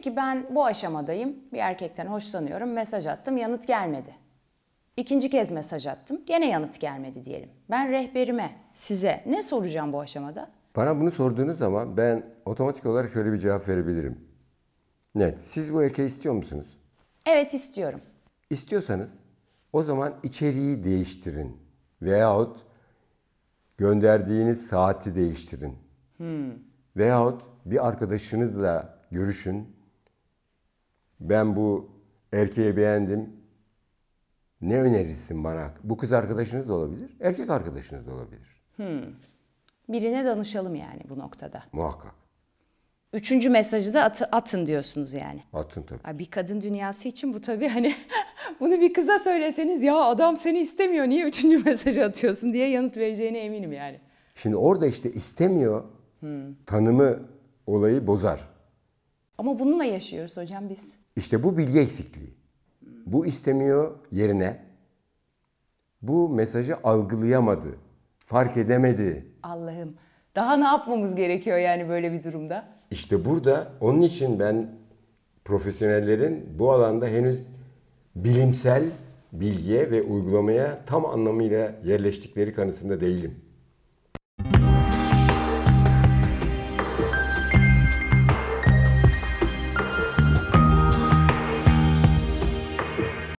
ki ben bu aşamadayım. Bir erkekten hoşlanıyorum. Mesaj attım. Yanıt gelmedi. İkinci kez mesaj attım. Gene yanıt gelmedi diyelim. Ben rehberime, size ne soracağım bu aşamada? Bana bunu sorduğunuz zaman ben otomatik olarak şöyle bir cevap verebilirim. Net. Siz bu erkeği istiyor musunuz? Evet istiyorum. İstiyorsanız o zaman içeriği değiştirin. Veyahut gönderdiğiniz saati değiştirin. Veyahut bir arkadaşınızla görüşün. Ben bu erkeği beğendim. Ne önerirsin bana? Bu kız arkadaşınız da olabilir, erkek arkadaşınız da olabilir. Birine danışalım yani bu noktada. Muhakkak. Üçüncü mesajı da atı- atın diyorsunuz yani. Atın tabii. Ay bir kadın dünyası için bu tabii hani bunu bir kıza söyleseniz ya adam seni istemiyor niye üçüncü mesajı atıyorsun diye yanıt vereceğine eminim yani. Şimdi orada işte istemiyor tanımı olayı bozar. Ama bununla yaşıyoruz hocam biz. İşte bu bilgi eksikliği. Bu istemiyor yerine bu mesajı algılayamadı, fark edemedi. Allah'ım daha ne yapmamız gerekiyor yani böyle bir durumda? İşte burada onun için ben profesyonellerin bu alanda henüz bilimsel bilgiye ve uygulamaya tam anlamıyla yerleştikleri kanısında değilim.